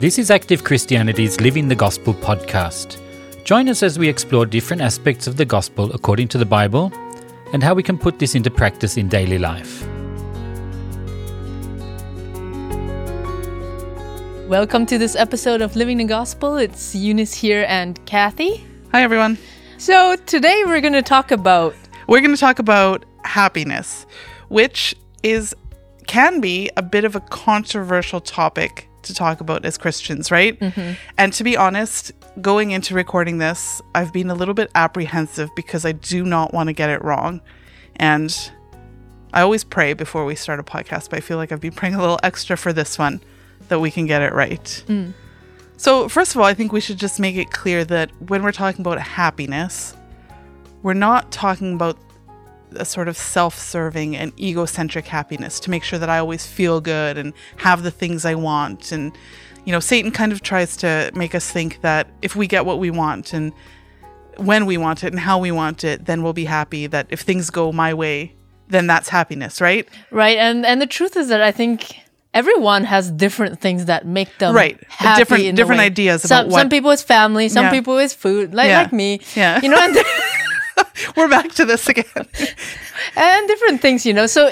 This is Active Christianity's Living the Gospel podcast. Join us as we explore different aspects of the gospel according to the Bible and how we can put this into practice in daily life. Welcome to this episode of Living the Gospel. It's Eunice here and Kathy. Hi, everyone. So, today we're going to talk about We're going to talk about happiness, which is can be a bit of a controversial topic to talk about as Christians, right? Mm-hmm. And to be honest, going into recording this, I've been a little bit apprehensive because I do not want to get it wrong. And I always pray before we start a podcast, but I feel like I've been praying a little extra for this one that we can get it right. Mm. So, first of all, I think we should just make it clear that when we're talking about happiness, we're not talking about a sort of self-serving and egocentric happiness to make sure that I always feel good and have the things I want and you know Satan kind of tries to make us think that if we get what we want and when we want it and how we want it then we'll be happy that if things go my way then that's happiness right right and and the truth is that I think everyone has different things that make them Right. happy Different- different ideas Some, about what- some people it's family, some Yeah. people it's food, like Yeah. like me. Yeah. you know, and, we're back to this again and different things. You know, so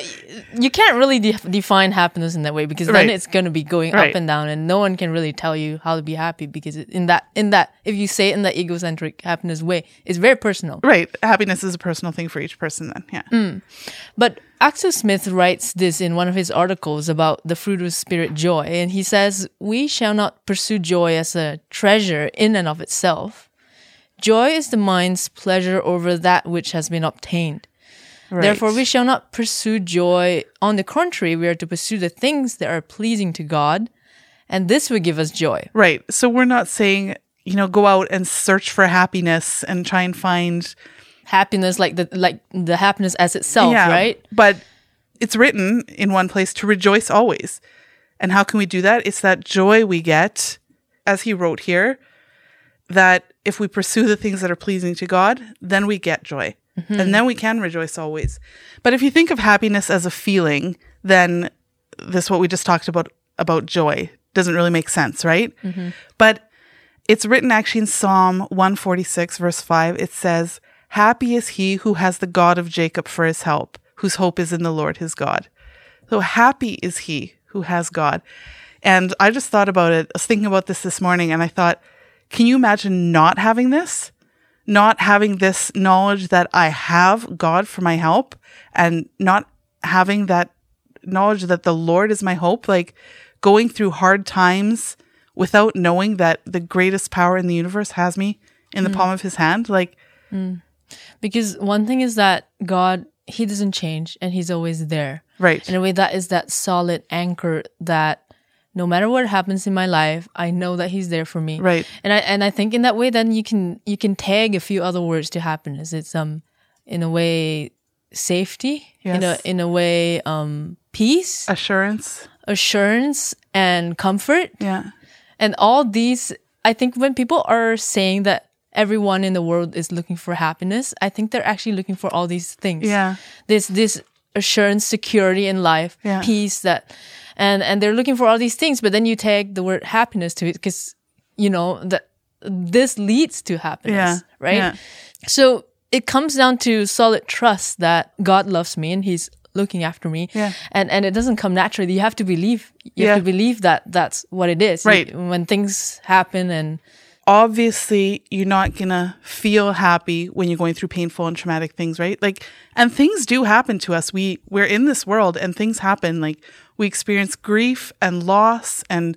you can't really de- define happiness in that way because then Right. it's going to be going Right. up and down, and no one can really tell you how to be happy because in that in that if you say it in that egocentric happiness way, it's very personal. right happiness is a personal thing for each person then yeah mm. But Aksel Smith writes this in one of his articles about the fruit of spirit joy, and he says, We shall not pursue joy as a treasure in and of itself. Joy is the mind's pleasure over that which has been obtained. right. Therefore, we shall not pursue joy. On the contrary, we are to pursue the things that are pleasing to God, and this will give us joy. Right. So we're not saying, you know, go out and search for happiness and try and find Happiness, like the like the happiness as itself, right? But it's written in one place to rejoice always. And how can we do that? It's that joy we get, as he wrote here, that if we pursue the things that are pleasing to God, then we get joy. Mm-hmm. And then we can rejoice always. But if you think of happiness as a feeling, then this what we just talked about about joy doesn't really make sense, right? Mm-hmm. But it's written actually in Psalm 146, verse 5. It says, Happy is he who has the God of Jacob for his help, whose hope is in the Lord his God. So happy is he who has God. And I just thought about it. I was thinking about this this morning and I thought, can you imagine not having this? Not having this knowledge that I have God for my help and not having that knowledge that the Lord is my hope, like going through hard times without knowing that the greatest power in the universe has me in the mm. palm of his hand. Like, mm. Because one thing is that God, He doesn't change and He's always there. right. In a way, that is that solid anchor that no matter what happens in my life, I know that He's there for me. Right. And I and I think in that way, then you can you can tag a few other words to happiness. It's um in a way safety. Yes. In a in a way um peace, Assurance. assurance, and comfort. Yeah. And all these, I think when people are saying that everyone in the world is looking for happiness, I think they're actually looking for all these things. Yeah. This this assurance, security in life, Yeah. peace that and and they're looking for all these things, but then you take the word happiness to it because you know that this leads to happiness, Yeah. right? Yeah. So it comes down to solid trust that God loves me and He's looking after me. Yeah. And and it doesn't come naturally. You have to believe. You have to believe that that's what it is. You- Right. when things happen and obviously you're not gonna feel happy when you're going through painful and traumatic things right like and things do happen to us we we're in this world and things happen like we experience grief and loss and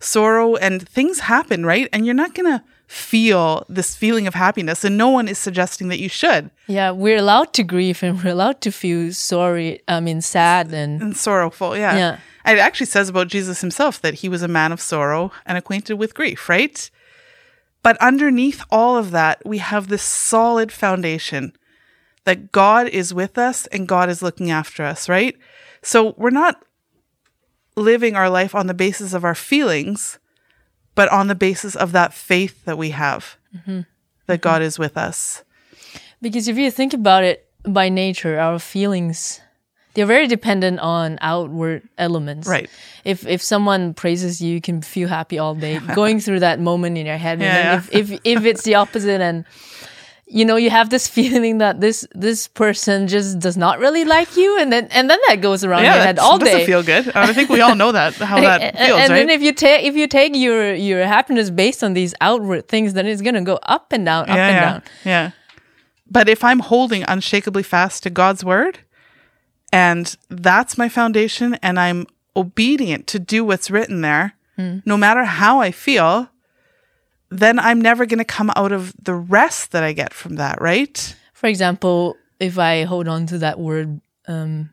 sorrow and things happen right and you're not gonna feel this feeling of happiness and no one is suggesting that you should yeah, we're allowed to grieve and we're allowed to feel sorry. I mean, sad and and sorrowful yeah Yeah. it actually says about jesus himself that he was a man of sorrow and acquainted with grief right but underneath all of that we have this solid foundation that god is with us and god is looking after us right so we're not living our life on the basis of our feelings but on the basis of that faith that we have mm-hmm. that mm-hmm. god is with us because if you think about it, by nature, our feelings They're very dependent on outward elements. Right. If if someone praises you, you can feel happy all day. Going through that moment in your head. Yeah, and yeah. if, if if it's the opposite and you know, you have this feeling that this this person just does not really like you and then and then that goes around your head that all doesn't day. feel good. I think we all know that how that and, feels, and right? then if you take if you take your your happiness based on these outward things, then it's gonna go up and down, up yeah, and yeah, down. yeah. But if I'm holding unshakably fast to God's word, and that's my foundation, and I'm obedient to do what's written there, Hmm. no matter how I feel, then I'm never going to come out of the rest that I get from that, right? For example, if I hold on to that word, um,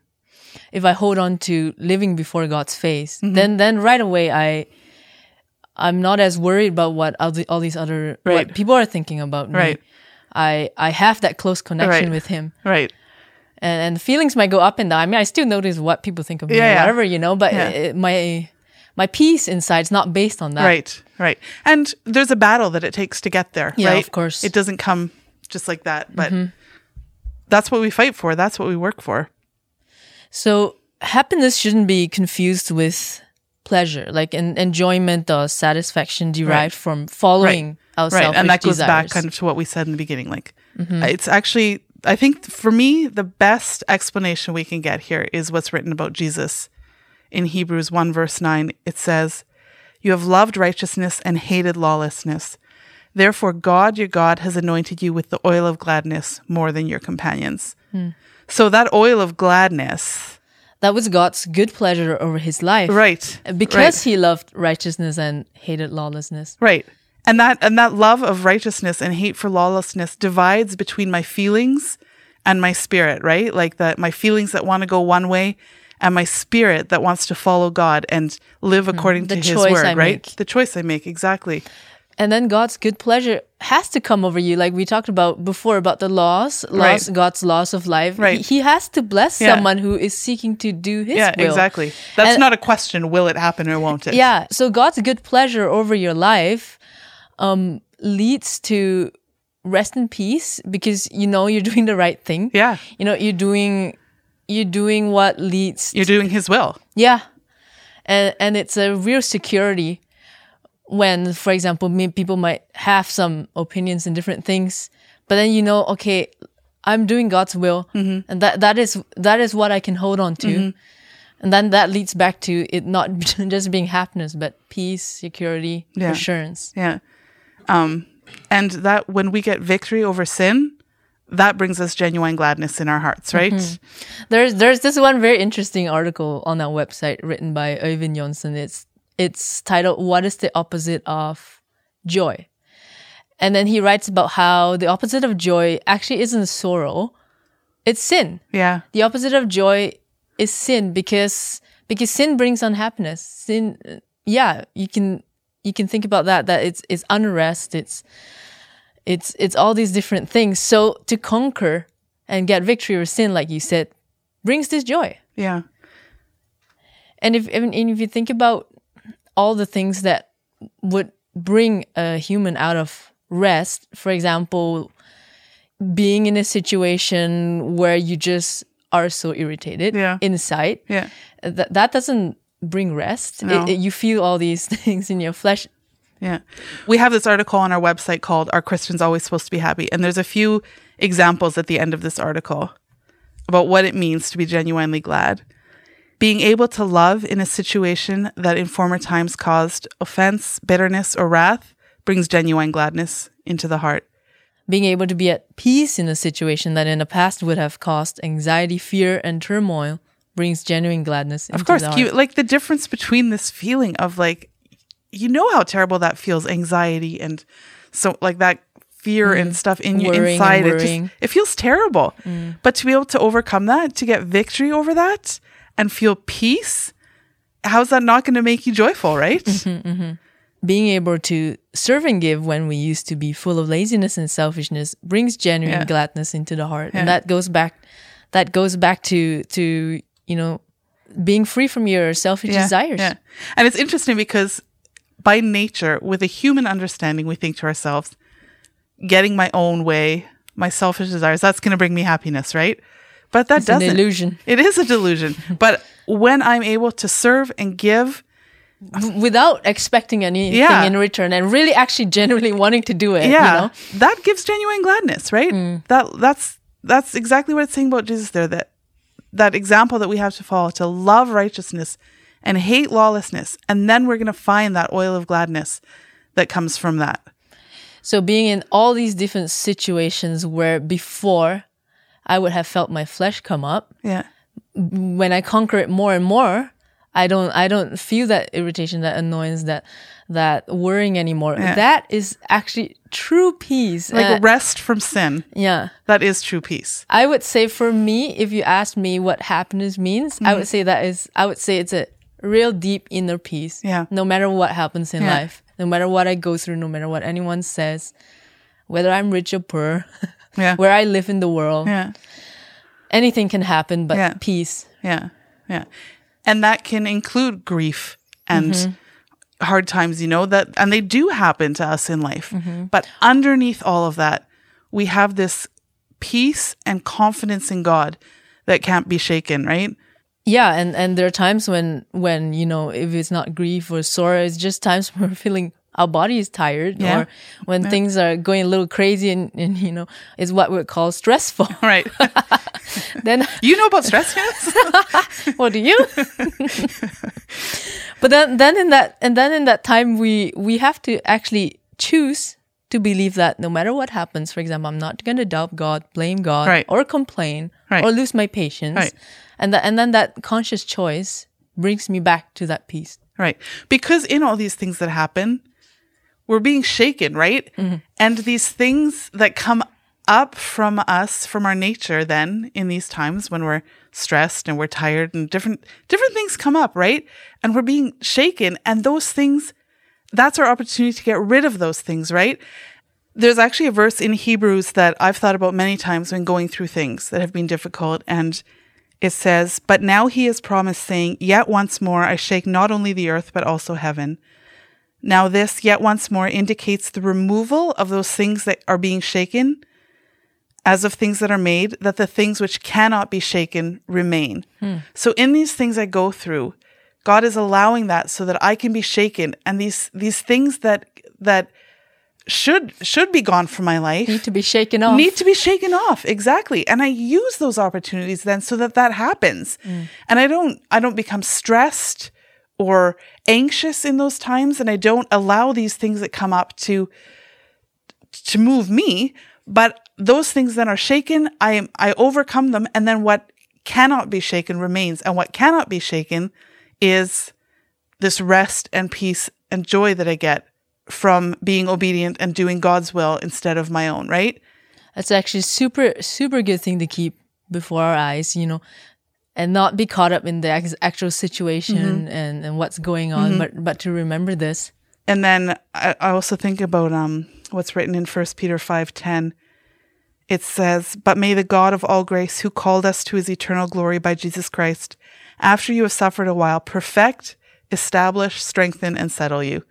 if I hold on to living before God's face, Mm-hmm. then then right away I I'm not as worried about what all, the, all these other Right. what people are thinking about me. Right. I I have that close connection Right. with Him, Right. and and feelings might go up and down. I mean, I still notice what people think of me, Yeah, whatever you know, but Yeah. it, my my peace inside is not based on that. Right, right. And there's a battle that it takes to get there, Yeah, right? of course. Mm-hmm. It doesn't come just like that, but that's what we fight for. That's what we work for. So happiness shouldn't be confused with pleasure, like en- enjoyment or satisfaction derived from following our right. And that goes desires. back kind of to what we said in the beginning. Like, it's actually, I think for me, the best explanation we can get here is what's written about Jesus in Hebrews 1, verse 9. It says, You have loved righteousness and hated lawlessness. Therefore, God, your God, has anointed you with the oil of gladness more than your companions. Hmm. So, that oil of gladness, that was God's good pleasure over his life, right? Because he loved righteousness and hated lawlessness. Right. And that and that love of righteousness and hate for lawlessness divides between my feelings and my spirit, right? Like that my feelings that want to go one way and my spirit that wants to follow God and live according Mm-hmm. to his word, I right? make. The choice I make, exactly. And then God's good pleasure has to come over you, like we talked about before about the laws, laws, Right. God's laws of life. Right. He, he has to bless Yeah. someone who is seeking to do His yeah, will. exactly. That's And- not a question, will it happen or won't it? Yeah. So God's good pleasure over your life um, leads to rest in peace because you know you're doing the right thing. Yeah. You know you're doing you're doing what leads. You're doing his will. yeah. And and it's a real security when, for example, me, people might have some opinions and different things, but then you know, okay, I'm doing God's will, Mm-hmm. and that that is that is what I can hold on to. And then that leads back to it not just being happiness, but peace, security, Yeah. assurance. Yeah. Um, and that when we get victory over sin, that brings us genuine gladness in our hearts, right? Mm-hmm. There's there's this one very interesting article on our website written by Øyvind Johnson. It's it's titled "What is the opposite of joy?" And then he writes about how the opposite of joy actually isn't sorrow; it's sin. Yeah. The opposite of joy is sin because because sin brings unhappiness. Sin, yeah, you can you can think about that. That it's it's unrest. It's it's it's all these different things. So to conquer and get victory over sin, like you said, brings this joy. Yeah. And if and if you think about all the things that would bring a human out of rest, for example, being in a situation where you just are so irritated Yeah. inside, Yeah. that that doesn't bring rest. No. It- it- you feel all these things in your flesh. Yeah. We have this article on our website called Are Christians Always Supposed to Be Happy? And there's a few examples at the end of this article about what it means to be genuinely glad. Being able to love in a situation that in former times caused offense, bitterness, or wrath brings genuine gladness into the heart. Being able to be at peace in a situation that in the past would have caused anxiety, fear, and turmoil brings genuine gladness. Of course, you, like the difference between this feeling of like, you know how terrible that feels, anxiety and so like that fear and stuff in Mm. And inside. It. Mm. just it feels terrible. But to be able to overcome that, to get victory over that, and feel peace, how's that not going to make you joyful, right? Mm-hmm. being able to serve and give when we used to be full of laziness and selfishness brings genuine Yeah. gladness into the heart Yeah. and that goes back that goes back to to you know being free from your selfish desires Yeah. And it's interesting because by nature, with a human understanding, we think to ourselves, getting my own way, my selfish desires, that's going to bring me happiness, right? But that It's an doesn't. illusion. It is a delusion. but when I'm able to serve and give, without expecting anything Yeah. in return and really actually genuinely wanting to do it. yeah, You know? that gives genuine gladness, right? Mm. That that's that's exactly what it's saying about Jesus there. That that example that we have to follow to love righteousness and hate lawlessness, and then we're going to find that oil of gladness that comes from that. So being in all these different situations where before I would have felt my flesh come up, Yeah, when I conquer it more and more, I don't I don't feel that irritation, that annoyance, that that worrying anymore. Yeah. That is actually true peace. like Uh, rest from sin. yeah. That is true peace. I would say for me, if you ask me what happiness means, I would say that is I would say it's a real deep inner peace. Yeah. No matter what happens in Yeah. life, no matter what I go through, no matter what anyone says, whether I'm rich or poor, Yeah, where I live in the world, yeah, anything can happen, but Yeah. peace. yeah, yeah, and that can include grief and mm-hmm. hard times. You know that, and they do happen to us in life. Mm-hmm. But underneath all of that, we have this peace and confidence in God that can't be shaken. Right? Yeah, and and there are times when when you know if it's not grief or sorrow, it's just times when we're feeling our body is tired Yeah. or when things are going a little crazy and, and you know it's what we call stressful. Right. then you know about stress units? what do you? but then then in that and then in that time we we have to actually choose to believe that no matter what happens, for example, I'm not gonna doubt God, blame God, Right. or complain, Right. or lose my patience. Right. And that and then that conscious choice brings me back to that peace. Right. Because in all these things that happen, we're being shaken, right? Mm-hmm. And these things that come up from us, from our nature, then in these times when we're stressed and we're tired and different different things come up, right? And we're being shaken. And those things, that's our opportunity to get rid of those things, right? There's actually a verse in Hebrews that I've thought about many times when going through things that have been difficult. And it says, But now he has promised, saying, Yet once more I shake not only the earth, but also heaven. Now, this yet once more indicates the removal of those things that are being shaken, as of things that are made, that the things which cannot be shaken remain. Hmm. So, in these things I go through, God is allowing that so that I can be shaken, and these these things that that should should be gone from my life Need to be shaken off. need to be shaken off. Exactly. And i use those opportunities then so that that happens. Mm. And i don't i don't become stressed or anxious in those times. And i don't allow these things that come up to to move me. But those things that are shaken. I am i overcome them. And then what cannot be shaken remains. And what cannot be shaken is this rest and peace and joy that i get from being obedient and doing god's will instead of my own right That's actually super super good thing to keep before our eyes, you know, and not be caught up in the actual situation Mm-hmm. and, and what's going on, but but to remember this. And then I, I also think about um what's written in First Peter five ten. It says, "But may the God of all grace, who called us to His eternal glory by Jesus Christ, after you have suffered a while, perfect, establish, strengthen, and settle you."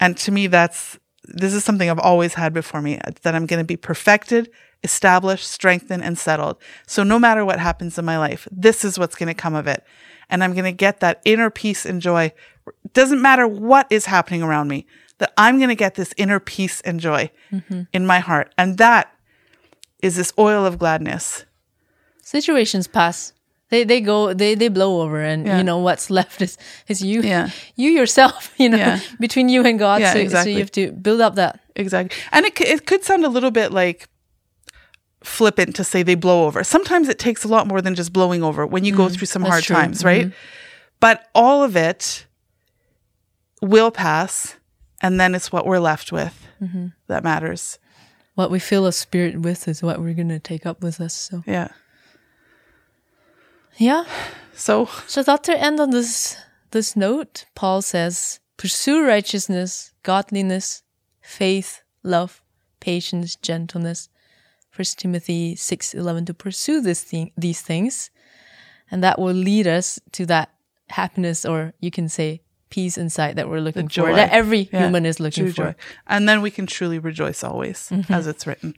And to me, that's this is something I've always had before me that I'm going to be perfected, established, strengthened, and settled. So no matter what happens in my life, this is what's going to come of it. And I'm going to get that inner peace and joy. It doesn't matter what is happening around me, that I'm going to get this inner peace and joy mm-hmm. in my heart. And that is this oil of gladness. Situations pass. They they go they they blow over and Yeah. you know what's left is is you Yeah. you yourself, you know, Yeah. between you and God. Yeah, so, exactly. so you have to build up that. Exactly. And it, it could sound a little bit like flippant to say they blow over. Sometimes it takes a lot more than just blowing over when you go through some hard true. Mm-hmm. times, right? But all of it will pass. And then it's what we're left with Mm-hmm. that matters. What we fill a spirit with is what we're gonna take up with us. So Yeah. Yeah. So, So thought to end on this this note, Paul says, pursue righteousness, godliness, faith, love, patience, gentleness. First Timothy six eleven to pursue this thing these things. And that will lead us to that happiness or you can say peace inside that we're looking for. That every yeah, human is looking true for. joy. And then we can truly rejoice always, Mm-hmm. as it's written.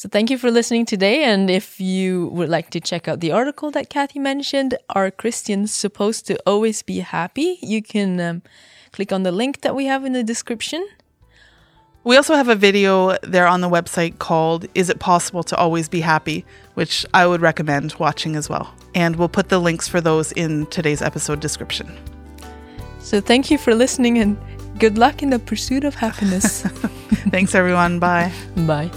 So thank you for listening today. And if you would like to check out the article that Kathy mentioned, Are Christians Supposed to Always Be Happy? You can um, click on the link that we have in the description. We also have a video there on the website called Is It Possible to Always Be Happy, which I would recommend watching as well. And we'll put the links for those in today's episode description. So thank you for listening and good luck in the pursuit of happiness. Thanks, everyone. Bye. Bye.